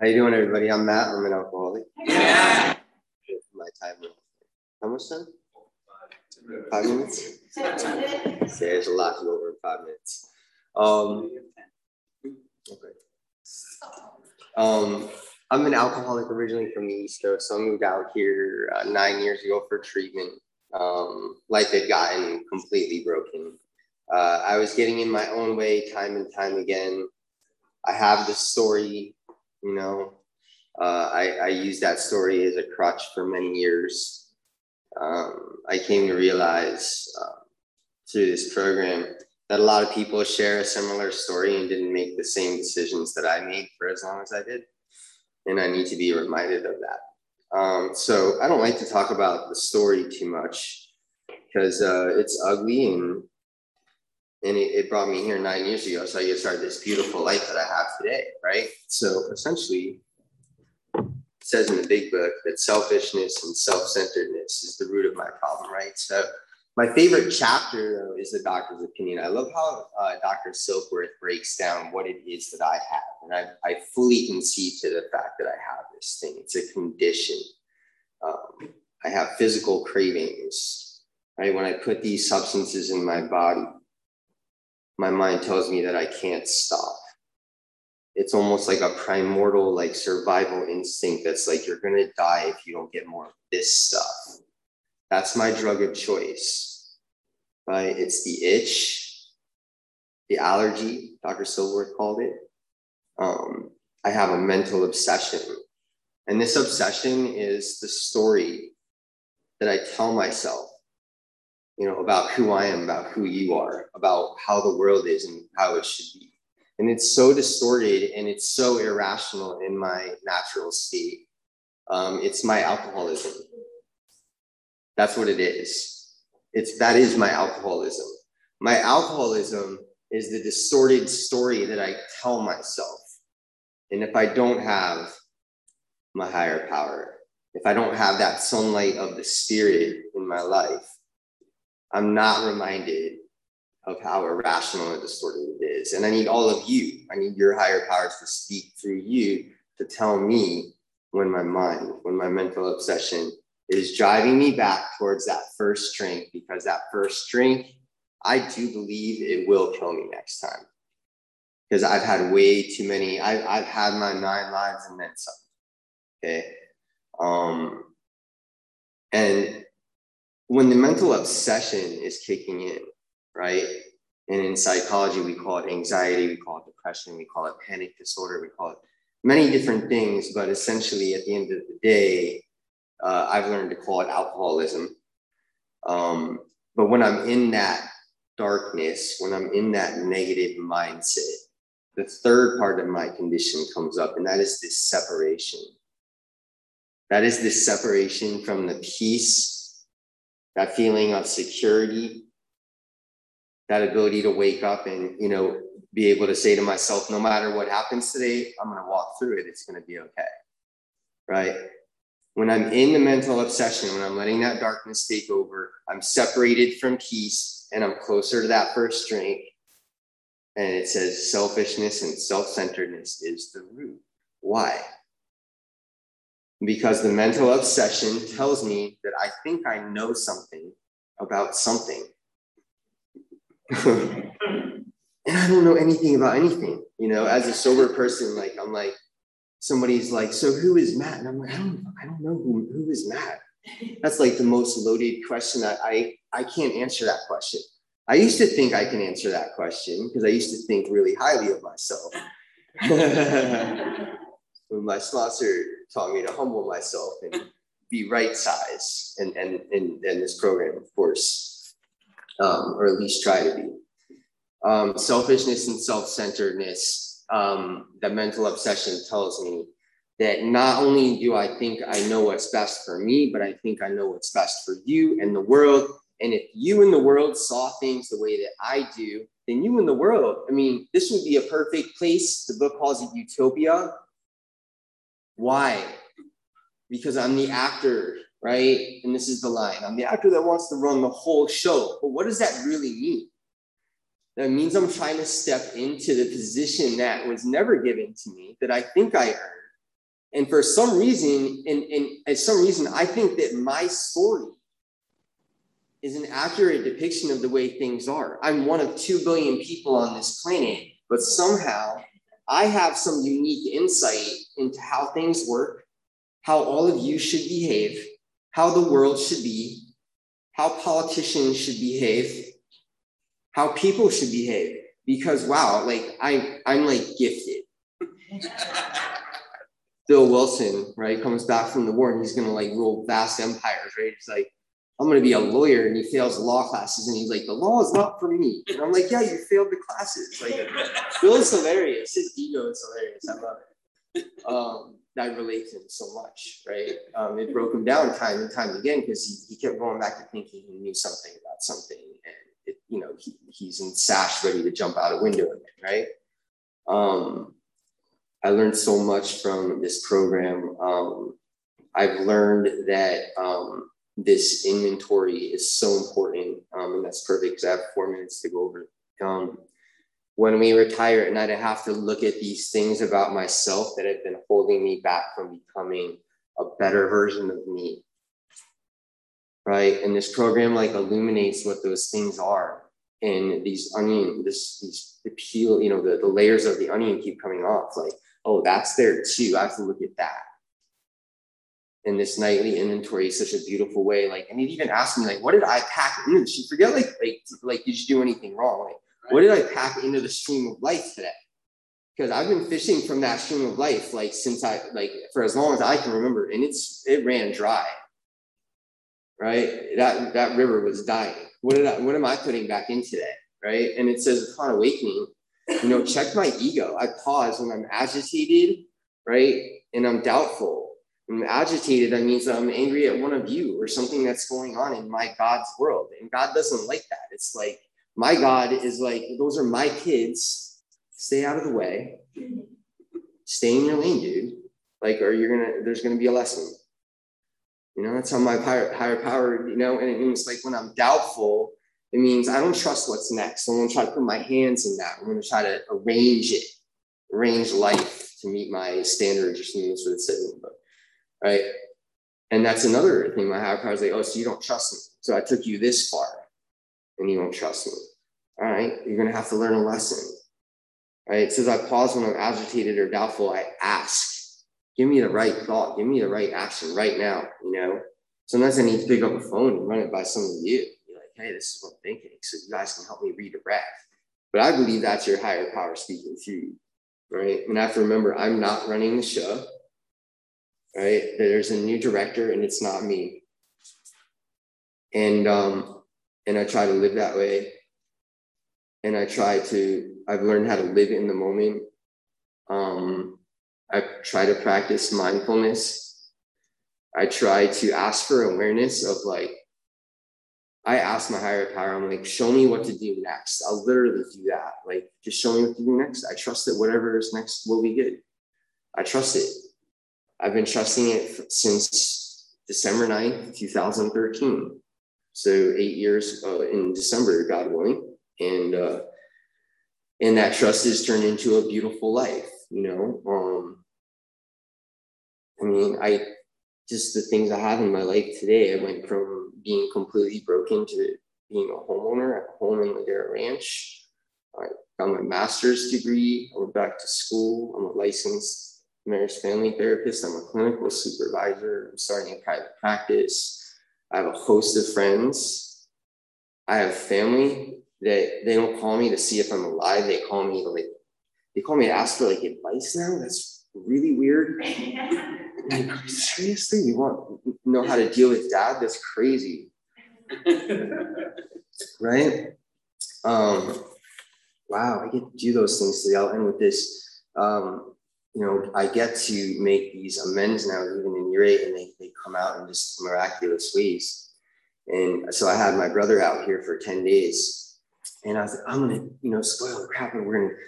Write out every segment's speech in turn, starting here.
How you doing, everybody? I'm Matt. I'm an alcoholic. Yeah. My time. How much time? Five minutes. Yeah, there's a lot to go over in five minutes. Um, okay. Um, I'm an alcoholic originally from the East Coast, so I moved out here uh, nine years ago for treatment. Um, life had gotten completely broken. Uh, I was getting in my own way time and time again. I have this story, you know. Uh, I, I used that story as a crutch for many years. Um, I came to realize uh, through this program that a lot of people share a similar story and didn't make the same decisions that I made for as long as I did. And I need to be reminded of that. Um, so I don't like to talk about the story too much because uh, it's ugly and and it, it, brought me here nine years ago. So I get started this beautiful life that I have today, right? So essentially, it says in the big book that selfishness and self-centeredness is the root of my problem, right? So my favorite chapter though is the doctor's opinion. I love how uh, Dr. Silkworth breaks down what it is that I have, and I, I fully concede to the fact that I have this thing. It's a condition. Um, I have physical cravings, right? When I put these substances in my body, my mind tells me that I can't stop. It's almost like a primordial, like survival instinct that's like, you're going to die if you don't get more of this stuff. That's my drug of choice, right? It's the itch, the allergy, Dr. Silkworth called it. Um, I have a mental obsession. And this obsession is the story that I tell myself you know, about who I am, about who you are, about how the world is and how it should be. And it's so distorted and it's so irrational in my natural state. Um, it's my alcoholism. That's what it is. It's that is my alcoholism. My alcoholism is the distorted story that I tell myself. And if I don't have my higher power, if I don't have that sunlight of the spirit in my life, I'm not reminded of how irrational and distorted it is. And I need all of you, I need your higher powers to speak through you to tell me when my mind, when my mental obsession is driving me back towards that first drink, because that first drink, I do believe it will kill me next time. Because I've had way too many, I've, I've had my nine lives and then some. Okay. Um, and when the mental obsession is kicking in, right? And in psychology, we call it anxiety, we call it depression, we call it panic disorder, we call it many different things. But essentially, at the end of the day, uh, I've learned to call it alcoholism. Um, but when I'm in that darkness, when I'm in that negative mindset, the third part of my condition comes up, and that is this separation. That is this separation from the peace that feeling of security, that ability to wake up and, you know, be able to say to myself, no matter what happens today, I'm going to walk through it. It's going to be okay. Right. When I'm in the mental obsession, when I'm letting that darkness take over, I'm separated from peace and I'm closer to that first drink. And it says selfishness and self centeredness is the root. Why? Because the mental obsession tells me that I think I know something about something. and I don't know anything about anything. You know, as a sober person, like I'm like, somebody's like, so who is Matt? And I'm like, I don't, I don't know who, who is Matt. That's like the most loaded question that I, I can't answer that question. I used to think I can answer that question because I used to think really highly of myself. when my sponsor taught me to humble myself and be right size and and in, this program, of course, um, or at least try to be. Um, selfishness and self-centeredness, um, the mental obsession tells me that not only do I think I know what's best for me, but I think I know what's best for you and the world. And if you in the world saw things the way that I do, then you in the world, I mean, this would be a perfect place. The book calls it utopia why? Because I'm the actor, right? And this is the line I'm the actor that wants to run the whole show. But what does that really mean? That means I'm trying to step into the position that was never given to me, that I think I earned, And for some reason, and, and some reason, I think that my story is an accurate depiction of the way things are. I'm one of 2 billion people on this planet, but somehow I have some unique insight into how things work, how all of you should behave, how the world should be, how politicians should behave, how people should behave. Because wow, like I, I'm like gifted. Bill Wilson, right, comes back from the war and he's gonna like rule vast empires, right? He's like, I'm gonna be a lawyer, and he fails law classes, and he's like, the law is not for me. And I'm like, yeah, you failed the classes. Like, Bill is hilarious. His ego is hilarious. I love it. Um, I relate to him so much, right? Um, it broke him down time and time again because he, he kept going back to thinking he knew something about something, and it, you know he, he's in sash ready to jump out a window again, right? Um, I learned so much from this program. Um, I've learned that um, this inventory is so important, um, and that's perfect because I have four minutes to go over. Um, when we retire at night, I have to look at these things about myself that have been holding me back from becoming a better version of me. Right. And this program like illuminates what those things are. And these onion, this these the peel, you know, the, the layers of the onion keep coming off. Like, oh, that's there too. I have to look at that. And this nightly inventory such a beautiful way. Like, and it even asked me, like, what did I pack in? She forget, like, like, like, did you do anything wrong? Like, what did I pack into the stream of life today? Because I've been fishing from that stream of life like since I like for as long as I can remember, and it's it ran dry. Right? That that river was dying. What did I what am I putting back in today? Right? And it says upon awakening, you know, check my ego. I pause when I'm agitated, right? And I'm doubtful. I'm agitated, that means I'm angry at one of you or something that's going on in my God's world. And God doesn't like that. It's like my God is like, those are my kids. Stay out of the way. Stay in your lane, dude. Like, or you're gonna, there's gonna be a lesson. You know, that's how my higher, higher power, you know, and it means like when I'm doubtful, it means I don't trust what's next. I'm gonna try to put my hands in that. I'm gonna try to arrange it, arrange life to meet my standards or something. That's what it says in the book. Right. And that's another thing my higher power is like, oh, so you don't trust me. So I took you this far and you don't trust me. All right, you're going to have to learn a lesson. Right? It says, I pause when I'm agitated or doubtful. I ask, give me the right thought, give me the right action right now. You know, sometimes I need to pick up a phone and run it by some of you. Be like, hey, this is what I'm thinking. So you guys can help me redirect. But I believe that's your higher power speaking to you. Right. And I have to remember, I'm not running the show. Right. There's a new director and it's not me. And um, and I try to live that way. And I try to, I've learned how to live in the moment. Um, I try to practice mindfulness. I try to ask for awareness of like, I ask my higher power, I'm like, show me what to do next. I'll literally do that. Like, just show me what to do next. I trust that whatever is next will be good. I trust it. I've been trusting it since December 9th, 2013. So eight years uh, in December, God willing, and uh, and that trust has turned into a beautiful life. You know, um, I mean, I just the things I have in my life today. I went from being completely broken to being a homeowner at home in Ladera Ranch. I got my master's degree. I went back to school. I'm a licensed marriage family therapist. I'm a clinical supervisor. I'm starting a private practice. I have a host of friends. I have family that they don't call me to see if I'm alive. They call me to like, they call me to ask for like advice now. That's really weird. seriously, you want know how to deal with dad? That's crazy. right? Um, wow, I get to do those things today. I'll end with this. Um, you know, I get to make these amends now, even in year eight, and they, they come out in just miraculous ways. And so I had my brother out here for 10 days. And I was like, I'm gonna, you know, spoil the crap. And we're gonna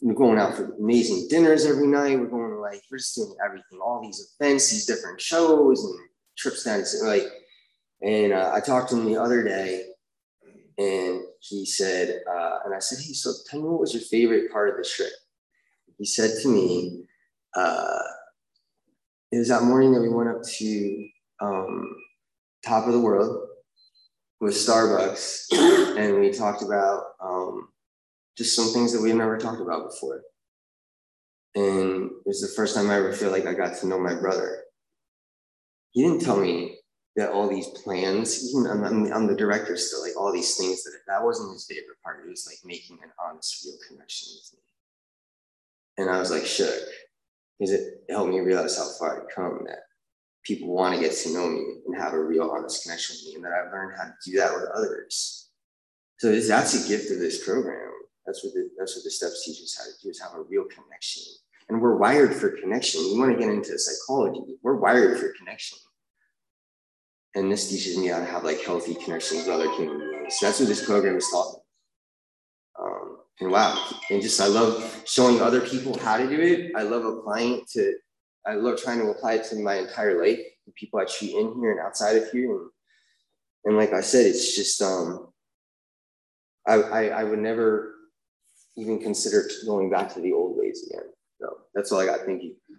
we're going out for amazing dinners every night. We're going to like, we're just doing everything, all these events, these different shows and trips down to like, and uh, I talked to him the other day and he said, uh, and I said, Hey, so tell me what was your favorite part of the trip? He said to me, uh, it was that morning that we went up to um, top of the world with Starbucks, and we talked about um, just some things that we've never talked about before. And it was the first time I ever feel like I got to know my brother. He didn't tell me that all these plans, even I'm, I'm, I'm, the director still, like all these things that that wasn't his favorite part. It was like making an honest, real connection with me. And I was like shook because it helped me realize how far I'd come that people want to get to know me and have a real honest connection with me and that I've learned how to do that with others. So that's a gift of this program. That's what the, that's what the steps teach us how to do is have a real connection. And we're wired for connection. You want to get into psychology. We're wired for connection. And this teaches me how to have like healthy connections with other human beings. So that's what this program is taught and wow, and just I love showing other people how to do it. I love applying to I love trying to apply it to my entire life, the people I treat in here and outside of here. And, and like I said, it's just, um, I, I, I would never even consider going back to the old ways again. So that's all I got. Thank you.